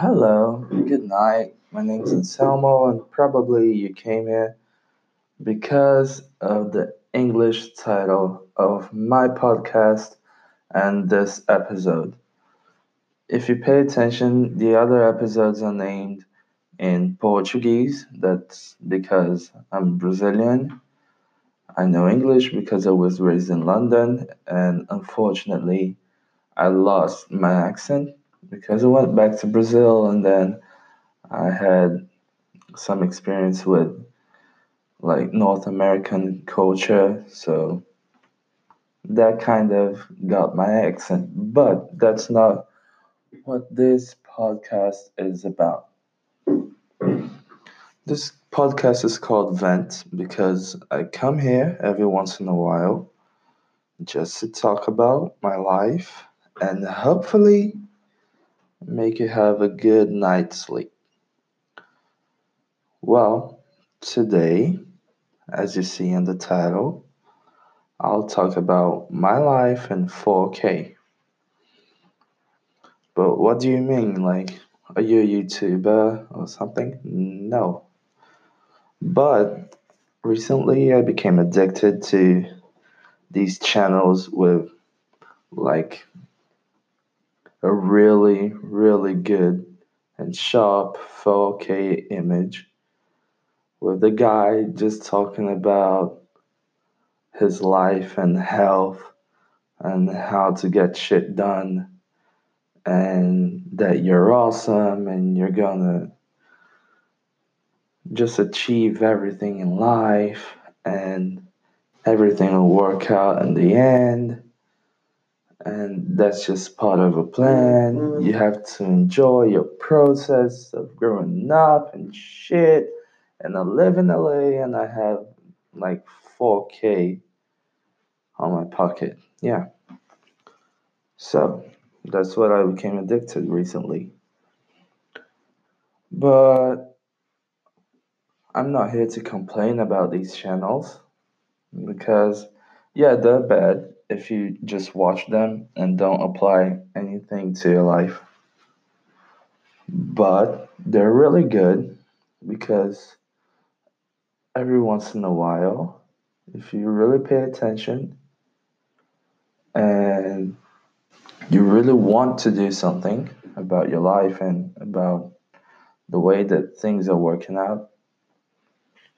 hello, good night. My name's Anselmo, and probably you came here because of the English title of my podcast and this episode. If you pay attention, the other episodes are named in Portuguese. That's because I'm Brazilian. I know English because I was raised in London, and unfortunately, I lost my accent because I went back to Brazil and then I had some experience with like North American culture, so that kind of got my accent. But that's not what this podcast is about. This podcast is called Vent because I come here every once in a while just to talk about my life and hopefully make you have a good night's sleep. Well, today, as you see in the title, I'll talk about my life in 4K. But what do you mean? Like, are you a YouTuber or something? No. But recently I became addicted to these channels with like a really, really good and sharp 4K image with the guy just talking about his life and health and how to get shit done and that you're awesome and you're gonna just achieve everything in life and everything will work out in the end and that's just part of a plan. You have to enjoy your process of growing up and shit. And i live in la and i have like 4k on my pocket. Yeah. So that's what i became addicted recently. But i'm not here to complain about these channels because yeah they're bad if you just watch them and don't apply anything to your life. But they're really good because every once in a while if you really pay attention and you really want to do something about your life and about the way that things are working out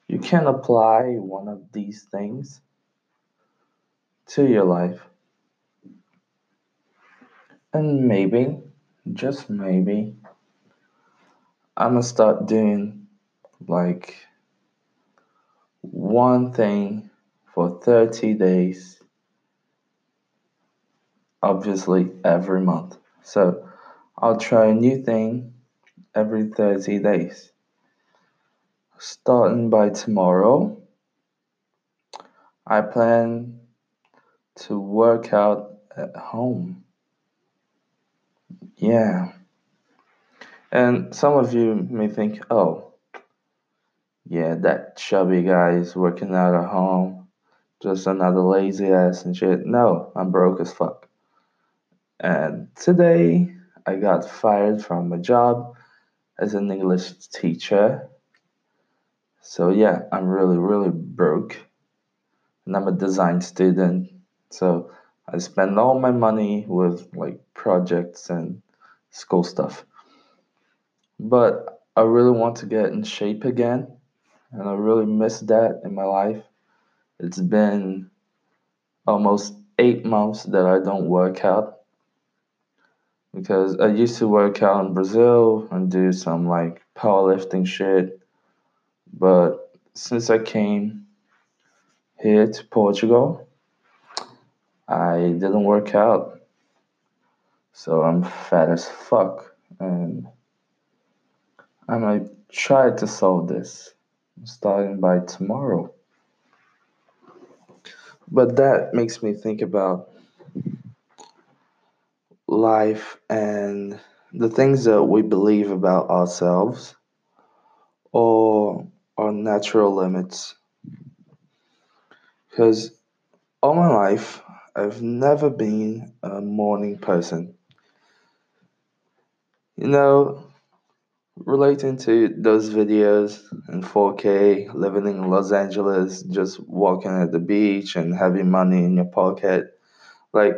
you can apply one of these things to your life. And maybe, just maybe, I'm gonna start doing like one thing for 30 days, obviously, every month. So I'll try a new thing every 30 days. Starting by tomorrow, I plan to work out at home. Yeah. And some of you may think, oh, yeah, that chubby guy is working out at home. Just another lazy ass and shit. No, I'm broke as fuck. And today I got fired from my job as an English teacher. So yeah, I'm really, really broke. And I'm a design student. So I spend all my money with like projects and school stuff. But I really want to get in shape again, and I really miss that in my life. It's been almost eight months that I don't work out because I used to work out in Brazil and do some like powerlifting shit. But since I came here to Portugal, I didn't work out. So I'm fat as fuck. And I might try to solve this starting by tomorrow. But that makes me think about life and the things that we believe about ourselves or our natural limits. Because all my life, I've never been a morning person. You know, relating to those videos in 4K, living in Los Angeles, just walking at the beach and having money in your pocket. Like,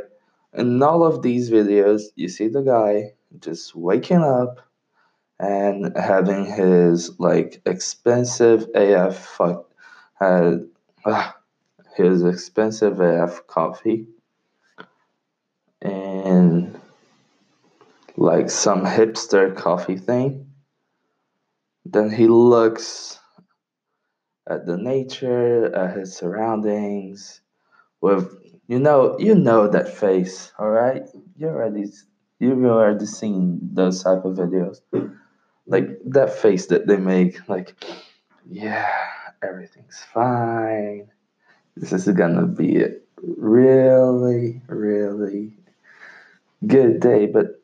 in all of these videos, you see the guy just waking up and having his like expensive AF fuck, uh, ah, his expensive AF coffee and like some hipster coffee thing. Then he looks at the nature, at his surroundings, with you know you know that face, all right? You already you've already seen those type of videos, like that face that they make, like yeah, everything's fine. This is gonna be a really, really good day, but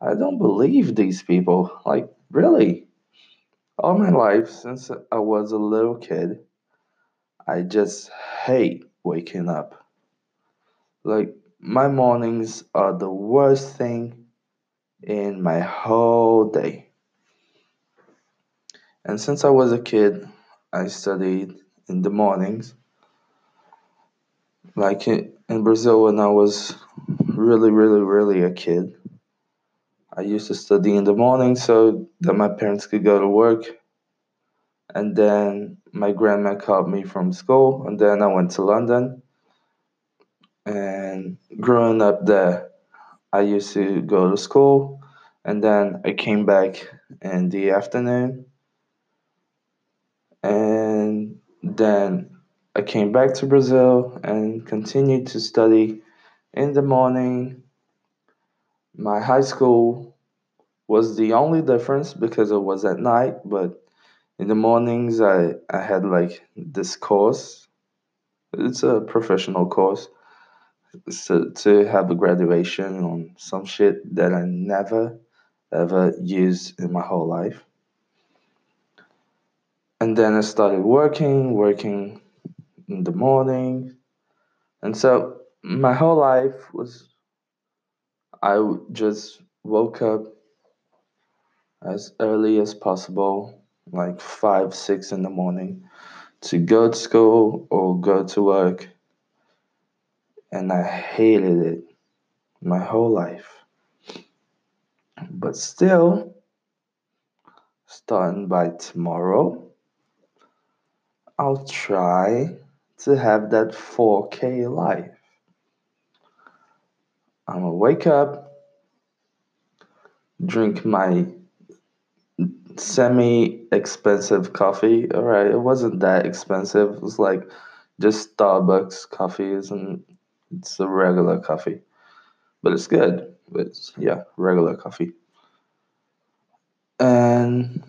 I don't believe these people. Like really, all my life since I was a little kid, I just hate waking up. Like, my mornings are the worst thing in my whole day. And since I was a kid, I studied in the mornings. Like in Brazil, when I was really, really, really a kid, I used to study in the morning so that my parents could go to work. And then my grandma called me from school, and then I went to London. And growing up there, I used to go to school, and then I came back in the afternoon, and then I came back to Brazil and continued to study in the morning. My high school was the only difference because it was at night, but in the mornings I, I had like this course. It's a professional course so, to have a graduation on some shit that I never ever used in my whole life. And then I started working, working in the morning. And so my whole life was I just woke up as early as possible, like five, six in the morning, to go to school or go to work. And I hated it my whole life. But still, starting by tomorrow, I'll try to have that 4K life. I'm gonna wake up, drink my semi expensive coffee. All right, it wasn't that expensive. It was like just Starbucks coffee, isn't it's a regular coffee, but it's good. It's yeah, regular coffee. And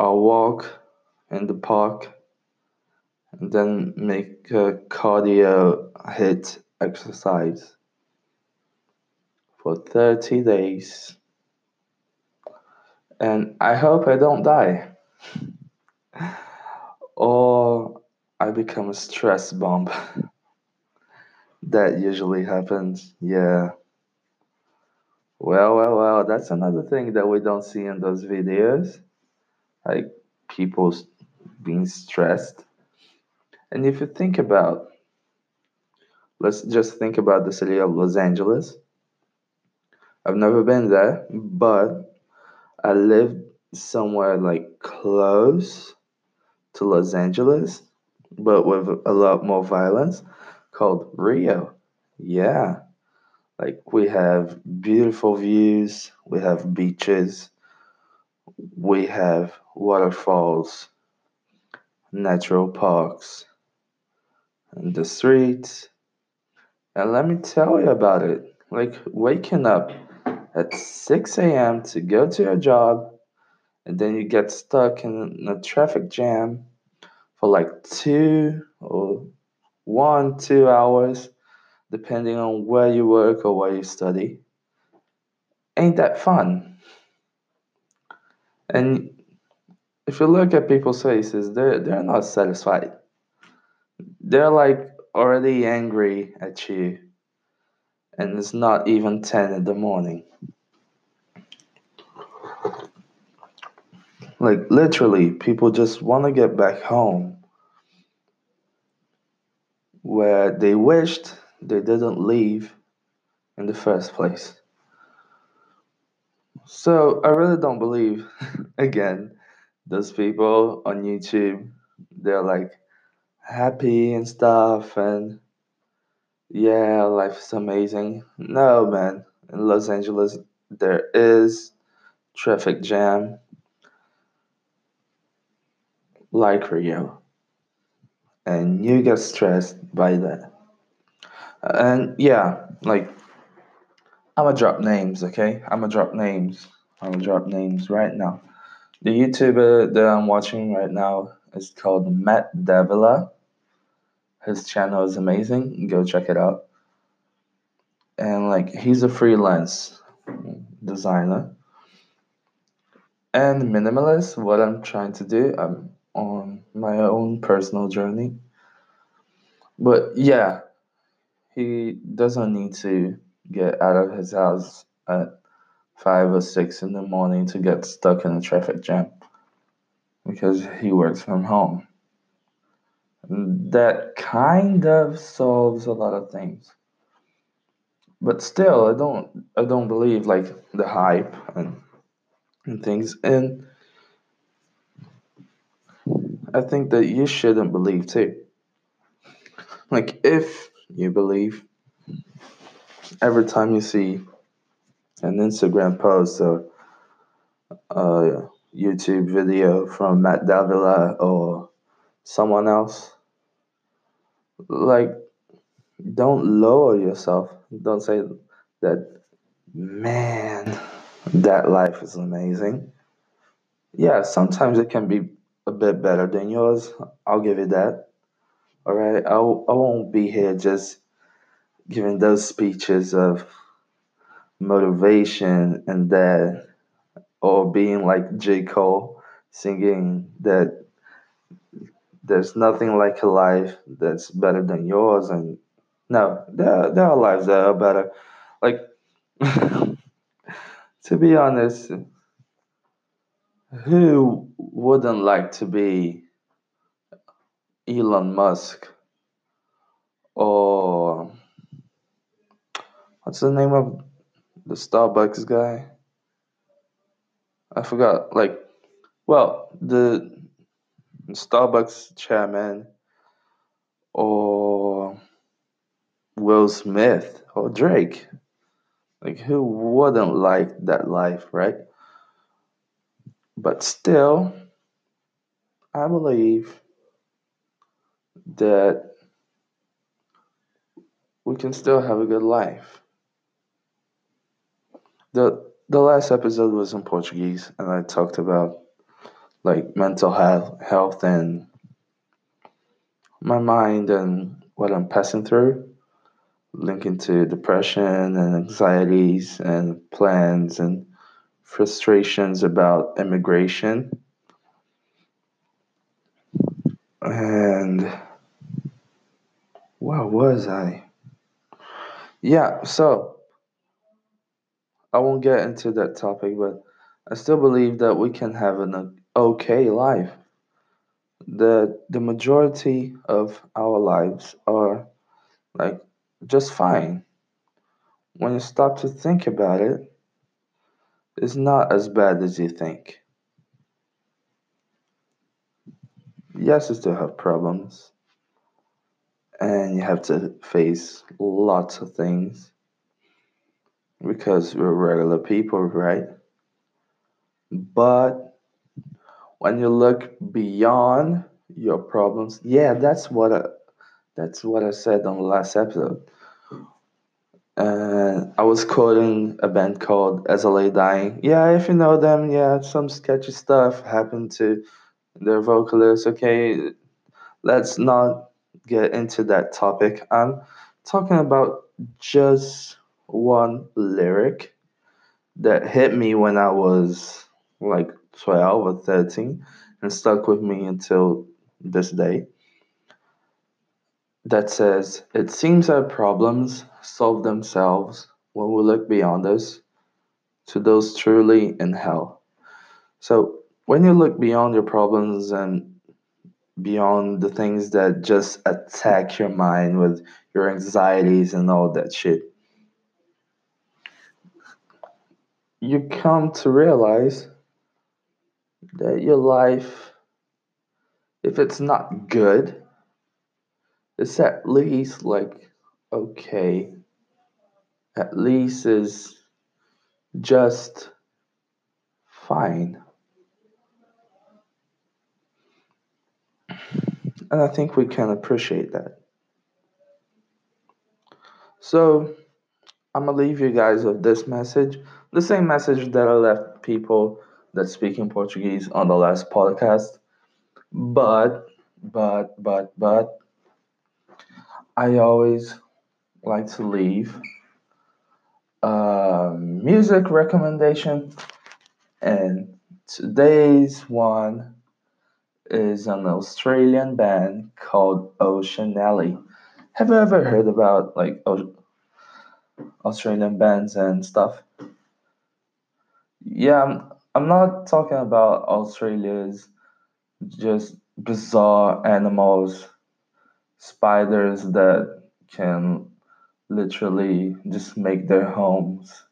I'll walk in the park and then make a cardio HIIT exercise for 30 days. And I hope I don't die or I become a stress bomb. that usually happens. Yeah. Well, well, well, that's another thing that we don't see in those videos. Like people being stressed. And if you think about, let's just think about the city of Los Angeles. I've never been there, but I lived somewhere like close to Los Angeles, but with a lot more violence, called Rio. Yeah, like we have beautiful views, we have beaches, we have waterfalls, natural parks, and the streets. And let me tell you about it. Like waking up at 6 a.m. to go to your job, and then you get stuck in a traffic jam for like two or one, two hours, depending on where you work or where you study. Ain't that fun? And if you look at people's faces, they're they're not satisfied. They're like already angry at you, and it's not even ten in the morning. Like literally, people just want to get back home where they wished they didn't leave in the first place. So I really don't believe, again, those people on YouTube, they're like happy and stuff, and yeah, life's amazing. No, man, in Los Angeles, there is traffic jam like Rio, and you get stressed by that. And yeah, like I'm gonna drop names, okay? I'm gonna drop names. I'm gonna drop names right now. The YouTuber that I'm watching right now is called Matt D'Avella. His channel is amazing. Go check it out. And like he's a freelance designer and minimalist. What I'm trying to do, I'm on my own personal journey. But yeah, he doesn't need to get out of his house at five or six in the morning to get stuck in a traffic jam because he works from home. That kind of solves a lot of things. But still, I don't I don't believe like the hype and, and things. And I think that you shouldn't believe too. Like if you believe every time you see an Instagram post or a YouTube video from Matt D'Avella or someone else, like don't lower yourself. Don't say that, man, that life is amazing. Yeah, sometimes it can be a bit better than yours. I'll give you that. All right. I, I won't be here just giving those speeches of motivation and that, or being like J. Cole singing that there's nothing like a life that's better than yours. And no, there, there are lives that are better. Like, to be honest, who wouldn't like to be Elon Musk or what's the name of the Starbucks guy? I forgot. Like, well, the Starbucks chairman or Will Smith or Drake. Like, who wouldn't like that life, right? But still, I believe that we can still have a good life. The the last episode was in Portuguese and I talked about like mental health health and my mind and what I'm passing through, linking to depression and anxieties and plans and frustrations about immigration. And where was I? Yeah, so I won't get into that topic, but I still believe that we can have an okay life. The the majority of our lives are like just fine. When you stop to think about it, it's not as bad as you think. Yes, you still have problems, and you have to face lots of things because we're regular people, right? But when you look beyond your problems, yeah, that's what I, that's what I said on the last episode. And I was quoting a band called As I Lay Dying. Yeah, if you know them, yeah, some sketchy stuff happened to their vocalist. Okay, let's not get into that topic. I'm talking about just one lyric that hit me when I was like 12 or 13 and stuck with me until this day. That says, It seems our problems solve themselves when we look beyond us to those truly in hell. So when you look beyond your problems and beyond the things that just attack your mind with your anxieties and all that shit, you come to realize that your life, if it's not good, it's at least like okay. At least is just fine. And I think we can appreciate that. So I'm gonna leave you guys with this message. The same message that I left people that speaking Portuguese on the last podcast. But, but, but, but, I always like to leave a music recommendation. And today's one is an Australian band called Ocean Alley. Have you ever heard about like Australian bands and stuff? Yeah, I'm not talking about Australia's just bizarre animals, spiders that can literally just make their homes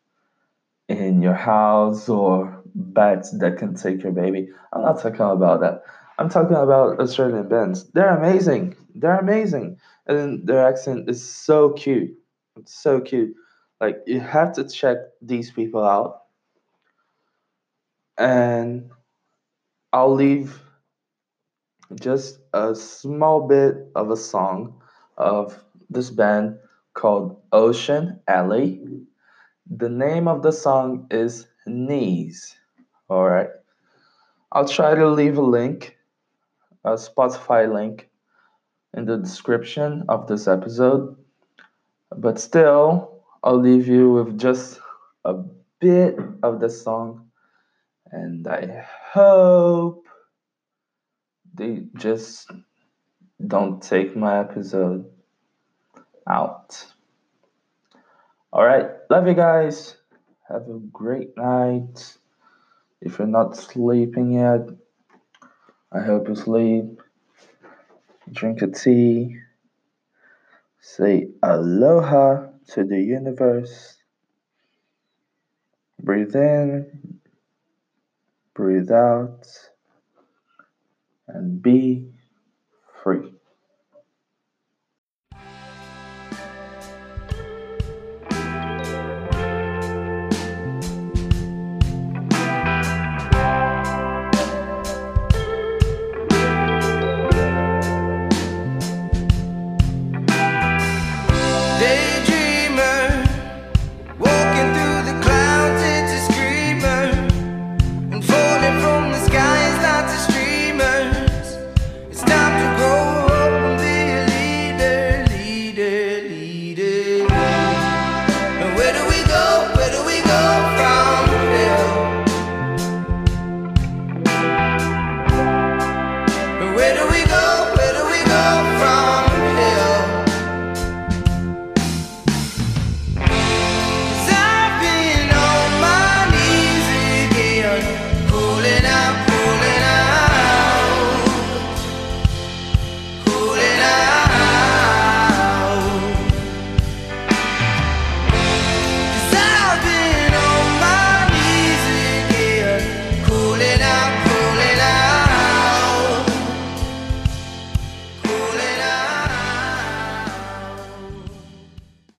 in your house or bats that can take your baby. I'm not talking about that. I'm talking about Australian bands. They're amazing. They're amazing. And their accent is so cute. It's so cute. Like you have to check these people out. And I'll leave just a small bit of a song of this band called Ocean Alley. The name of the song is Knees. All right. I'll try to leave a link, a Spotify link, in the description of this episode. But still, I'll leave you with just a bit of the song. And I hope they just don't take my episode out. All right. Love you guys. Have a great night. If you're not sleeping yet, I hope you sleep. Drink a tea. Say aloha to the universe. Breathe in, breathe out, and be free. where do we go?